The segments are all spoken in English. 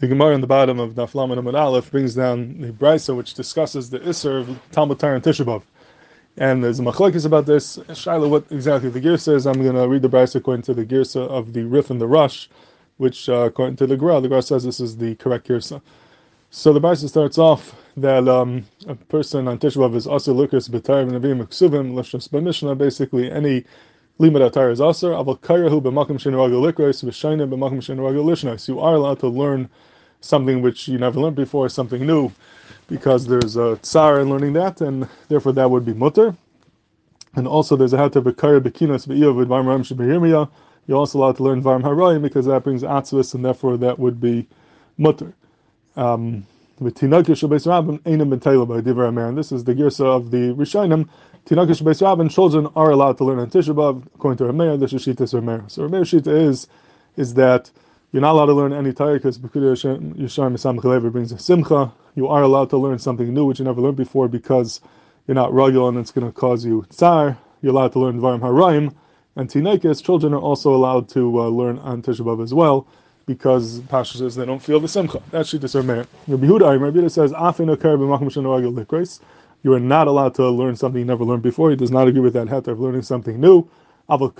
The Gemara on the bottom of Naflam and Aleph brings down the Brisa, which discusses the Isser of Talmud Torah and Tishabov. And there's a machlekes about this. Shaila, what exactly the Girsa is, I'm going to read the Brisa according to the Girsa of the Rif and the Rosh, which, uh, according to the Gra, the Gra says this is the correct Girsa. So the Brisa starts off that um, a person on Tishabov is also lukas b'tayr v'navim ksuvim l'shas b'mishnah, basically any limud atar is aser, aval kairahu b'makim shenuragel likros shenuragel lishnas. You are allowed to learn something which you never learned before, something new, because there's a tsar in learning that, and therefore that would be mutter. And also there's a hat of a kara bekinas be'iyav with varm ram shebehirmiya. You're also allowed to learn varm harayim because that brings atzvus, and therefore that would be mutter. Um, this is the girsa of the Rishonim. Tinakish Beis Rabban, children are allowed to learn on Tisha B'Av, according to Rameir, the Shishita is Rameir. So Rameir Shita is, is that you're not allowed to learn any Torah because Yishar Misam Chalever brings a Simcha. You are allowed to learn something new which you never learned before because you're not regular and it's going to cause you tsar. You're allowed to learn Dvarim Harayim. And Tinekis, children are also allowed to uh, learn on Tisha B'Av as well because Pasha says they don't feel the Simcha. That's Shita Sarmeir. Rabbi Huda, Rabbi Huda says, Afin Akar b'macham shenogel likres. You are not allowed to learn something you never learned before. He does not agree with that heter of learning something new. But he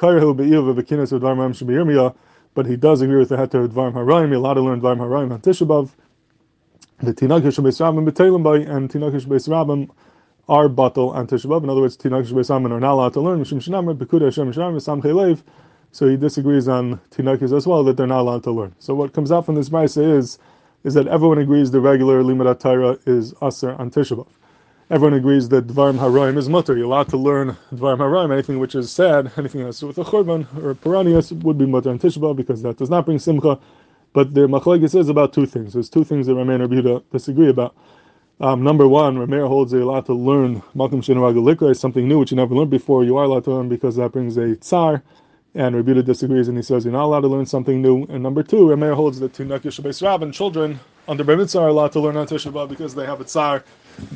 does agree with the heter of Dvarim Harayim. You're allowed to learn Dvarim Harayim on Tishabov. The Tinakish Beis Rabbim B'Teilim Bay and Tinakish Beis Rabbim are batal on Tishabov. In other words, Tinakish Beis Rabbim are not allowed to learn Sam Chelev. So he disagrees on Tinakis as well that they're not allowed to learn. So what comes out from this Brisa is is that everyone agrees the regular Limud Torah is Aser on Tishabov everyone agrees that Dvarim Harayim is mutter. You're allowed to learn Dvarim Harayim, anything which is sad, anything that has to do with a Churban or Piranias would be mutter and Tishba because that does not bring Simcha. But the Machlekes is about two things. There's two things that Rameir and Rabbi disagree about. Um, number one, Rameir holds you're allowed to learn Malkum Shinarag is something new which you never learned before. You are allowed to learn because that brings a tsar. And Rabbi disagrees and he says you're not allowed to learn something new. And number two, Rameir holds that Tunak Yishabes Rab and children under Bar are allowed to learn on Tisha because they have a tsar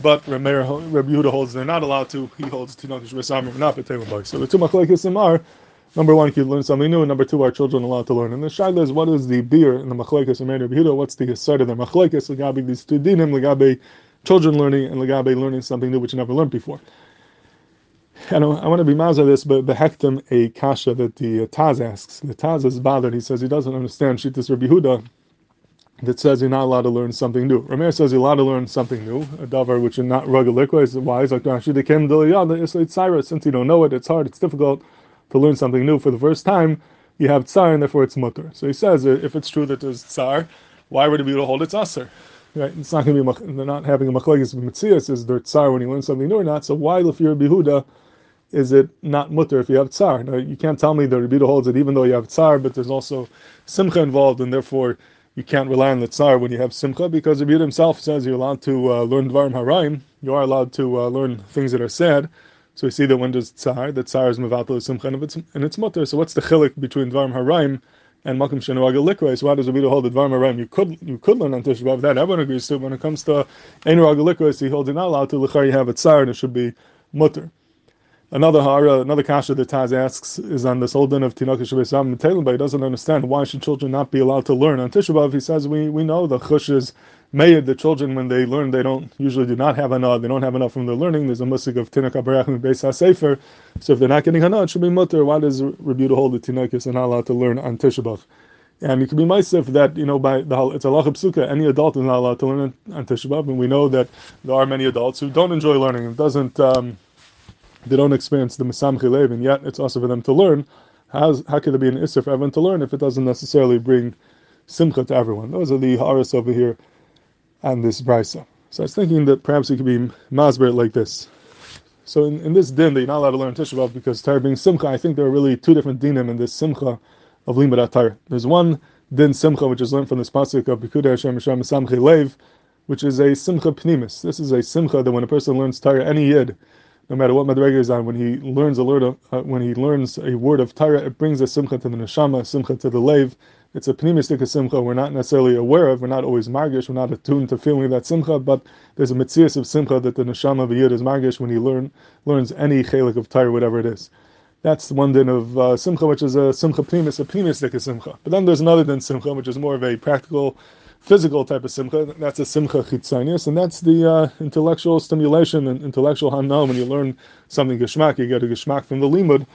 but Rabbi Yehuda holds they're not allowed to. He holds Tinakish Besamim not B'Teilim So the two Machlekes are number one, you learn something new, and number two, our children allowed to learn? And the Shaila is what is the beer in the Machlekes and Rabbi Yehuda? What's the side of the Machlekes? Legabe these two dinim, Legabe children learning and Legabe learning something new which you never learned before. And I want to be mazah this, but behektim a kasha that the uh, Taz asks. The Taz is bothered. He says he doesn't understand Shittas Rabbi Yehuda that says you're not allowed to learn something new. Rameir says you're allowed to learn something new, a davar which is not rugged liquid. Why? Like Rashi came Cyrus. Since you don't know it, it's hard, it's difficult to learn something new for the first time. You have tsar, and therefore it's mutter. So he says uh, if it's true that there's tsar, why would it be to hold its aser? Right? It's not going to be they're not having a machlekes mitzias is there tsar when you learn something new or not. So why you're bihuda? Is it not mutter if you have tsar? Now, you can't tell me the Rebbe holds it even though you have tsar, but there's also simcha involved, and therefore you can't rely on the tsar when you have simcha because Rabbi himself says you're allowed to uh, learn dvarim haraim. You are allowed to uh, learn things that are sad. So we see that when there's tsar, the tsar is mevatel simcha and it's, and it's mutter. So what's the chilik between dvarim haraim and makom shenuagel likra? So why does the Rabbi hold that dvarim haraim you could you could learn on Tisha That everyone agrees to. When it comes to enuagel likra, he holds it not allowed to. Lichar you have a tsar and it should be mutter. Another hara, another kasha that Taz asks is on this whole din of Tinoka Shabbat Talim, but he doesn't understand why should children not be allowed to learn on Tisha He says we, we know the chush is made the children when they learn they don't usually do not have enough they don't have enough from their learning. There's a musik of Tinok Abarach and Beis HaSefer. So if they're not getting hana, it should be mutter. Why does Rabbi to hold the Tinokis are not allowed to learn on Tisha And it can be if that you know by the it's a psuka. Any adult is not allowed to learn on Tisha and we know that there are many adults who don't enjoy learning. It doesn't. Um, they don't experience the Misamchi Lev, and yet it's also for them to learn. How's, how could there be an Isser for everyone to learn if it doesn't necessarily bring Simcha to everyone? Those are the Haras over here and this Brisa. So I was thinking that perhaps it could be Masber like this. So in, in this din that you're not allowed to learn Tisha because Torah being Simcha, I think there are really two different dinim in this Simcha of Limud Torah. There's one din Simcha which is learned from this pasuk of Bikuda Hashem Hashem Misamchi Lev, which is a Simcha Pnimis. This is a Simcha that when a person learns Torah, any Yid, no matter what madrega is on, when he learns a word of, uh, when he learns a word of Torah, it brings a simcha to the neshama, simcha to the lev. It's a pneumistic simcha we're not necessarily aware of. We're not always margish. We're not attuned to feeling that simcha, but there's a mitzias of simcha that the neshama of yid is margish when he learn learns any chelik of Torah, whatever it is. That's one din of uh, simcha, which is a simcha pnimis, a pneumistic simcha. But then there's another din simcha, which is more of a practical physical type of simcha. That's a simcha chitzonius, and that's the uh, intellectual stimulation and intellectual hana. When you learn something geshmak, you get a geshmak from the limud.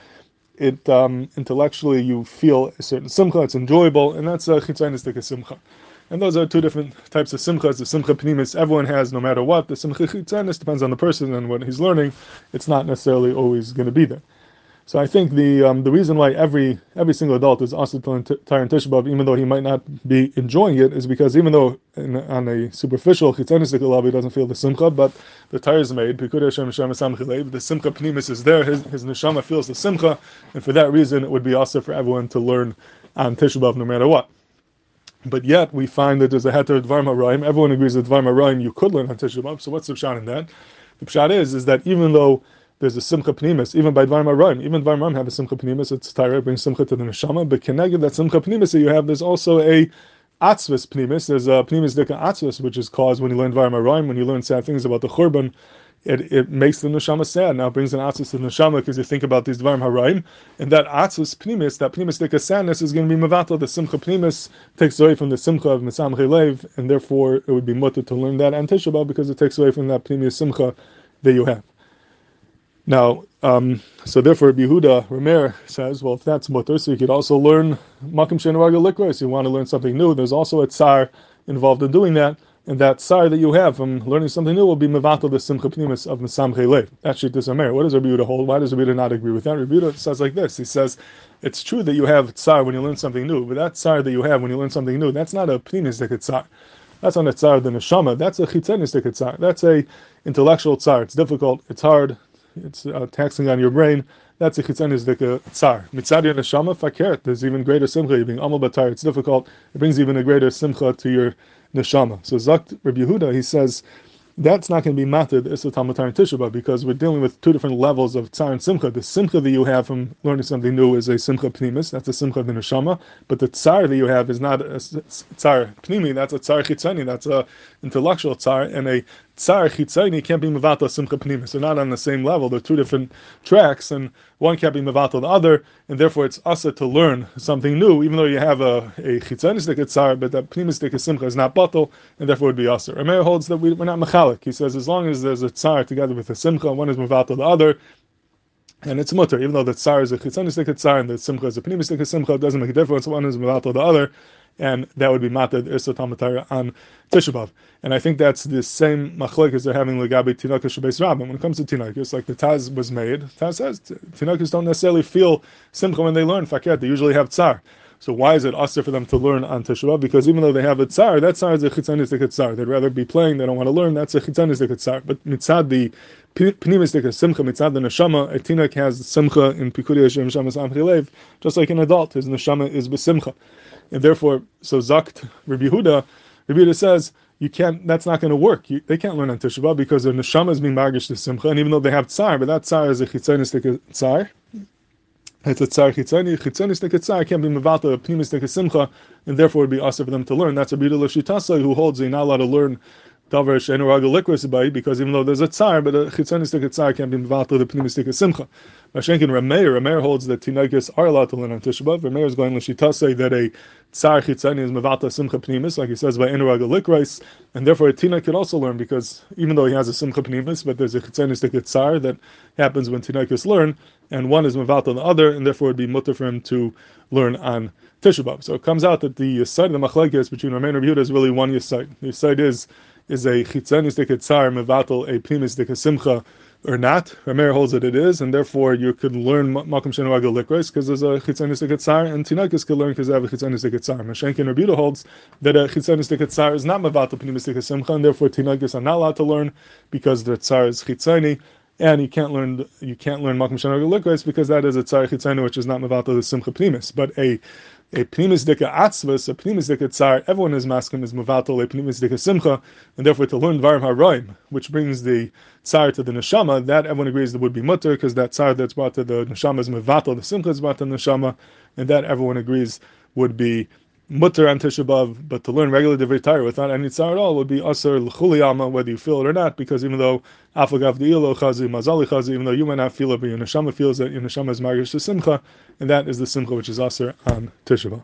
It um, intellectually you feel a certain simcha. It's enjoyable, and that's a chitzoniistic simcha. And those are two different types of simchas. The simcha pnimis everyone has, no matter what. The simcha chitzanis depends on the person and what he's learning. It's not necessarily always going to be there. So I think the um, the reason why every every single adult is asked to learn Tishabov, even though he might not be enjoying it, is because even though in, on a superficial chitzanistic level he doesn't feel the simcha, but the tire is made. The simcha pnimis is there. His, his neshama feels the simcha, and for that reason it would be also for everyone to learn on Tishabov no matter what. But yet we find that there's a heter dvarma rhyme. Everyone agrees that dvarma rhyme you could learn on Tishabov. So what's the pshat in that? The pshat is is that even though there's a simcha pnimis, even by Dvarim Marim, even Dvarim Marim have a simcha pnimis, it's Tyra, brings simcha to the neshama, but connected that simcha pnimis that you have, there's also a atzvis pnimis, there's a pnimis dika atzvis, which is caused when you learn Dvarim Marim, when you learn sad things about the churban, it, it makes the neshama sad. Now it brings an atzis to the neshama because you think about these dvarim haraim, and that atzis pnimis, that pnimis dika sadness is going to be mavatal. The simcha pnimis takes away from the simcha of misam lev, and therefore it would be mutter to learn that and because it takes away from that pnimis simcha that you have. Now, um, so therefore, Yehuda Ramer says, well, if that's mutter, so you could also learn makim shenaraga likros. You want to learn something new. There's also a tsar involved in doing that, and that tsar that you have from learning something new will be mevatel the simcha pnimis of misam lev. Actually, this Ramer. What does Rabbi Yehuda hold? Why does Rabbi Yehuda not agree with that? Rabbi Yehuda says like this. He says, it's true that you have tsar when you learn something new, but that tsar that you have when you learn something new, that's not a pnimis tsar. That's not a tsar of the neshama. That's a chitzenistic tsar. That's a intellectual tsar. It's difficult. It's hard it's uh, taxing on your brain. That's a chitzanis dika tsar. Mitzad neshama fakert. There's even greater simcha. You're being amal batar. It's difficult. It brings even a greater simcha to your neshama. So Zakt Rabbi Yehuda, he says that's not going to be matted Issa Talmud and Tisha because we're dealing with two different levels of Tsar and Simcha. The Simcha that you have from learning something new is a Simcha Pnimis, that's a Simcha of the Neshama, but the Tsar that you have is not a Tsar Pnimi, that's a Tsar Chitzani, that's a intellectual Tsar, and a Tsar Chitzani can't be Mavata Simcha Pnimis. They're not on the same level, they're two different tracks, and one can't be Mavata the other, and therefore it's asa to learn something new, even though you have a, a Chitzanistic Tsar, but that Pnimistic Simcha is not Batal, and therefore it would be asa. Rameir holds that we, are not Machal he says as long as there's a tsar together with a simcha, one is mavato the other, and it's mutter, even though the tsar is a chitzanistic tsar and the simcha is a pnimistic simcha, it doesn't make a difference. One is mavato the other, and that would be mated irsa tamatara on Tishabov. And I think that's the same machlek as they're having legabi tinakas shabeis rabbin. When it comes to tinakas, like the Taz was made, Taz says tinakas don't necessarily feel simcha when they learn faket. They usually have tsar. So why is it usher for them to learn on Teshuvah? Because even though they have a tsar, that tsar is a chitzanistic tsar. They'd rather be playing, they don't want to learn, that's a chitzanistic tsar. But mitzad the pnimistic simcha, mitzad the neshama, a tinak has simcha in pikudi Hashem shamas amchilev, just like an adult, his neshama is besimcha. And therefore, so zakt Rabbi Yehuda, Rabbi Yehuda says, you can't. That's not going to work. You, they can't learn on Teshuvah because their neshama is being magish to simcha, and even though they have tsar, but that tsar is a chitzanistic tsar, it's a tsar chitzani, chitzanistic tsar can't be mevata, pnimistic simcha, and therefore it would be also for them to learn. That's a Bida Lashitasa who holds you're not allowed to learn because even though there's a tsar, but a chitzanistic tsar can't be mevata the pnimistic simcha. Mashenkin Rameir, Rameir holds that tinagis are allowed to learn on Tisha. Rameir is going Lashitasa that a tsar chitzani is mevata simcha pnimis, like he says by enuraga likris, and therefore a tina could also learn because even though he has a simcha pnimis, but there's a chitzanistic tsar that happens when tinagis learn and one is mevat on the other, and therefore it would be mutter for him to learn on Tisha So it comes out that the side of the machlekes between Rameir and Yehuda is really one yisai. The side is is a chitzanistic tzar mevatel a primistic simcha or not. Rameir holds that it is, and therefore you could learn makom shenu agel because there's a chitzanistic tzar, and tinakis could learn because they have a chitzanistic tzar. Mashenkin Rabuda holds that a chitzanistic tzar is not mevatel primistic simcha, and therefore tinakis are not allowed to learn because the tzar is chitzani and you can't learn you can't learn makom shanag because that is a tzar chitzenu, which is not mevatel the simcha primis, but a a pnimis dika atzvus, a pnimis dika tzar, everyone is maskim is mevatel a pnimis dika simcha, and therefore to learn varim haroim, which brings the tzar to the neshama, that everyone agrees that would be mutter, because that tzar that's brought to the neshama is mevatel, the simcha is brought to the neshama, and that everyone agrees would be mutter on Tisha but to learn regular Divrei Torah without any tzar at all would be asr l'chuliyama, whether you feel it or not, because even though afagav di'ilo chazi, mazali chazi, even though you might not feel it, but your neshama feels that your neshama is magish to simcha, and that is the simcha which is aser on Tisha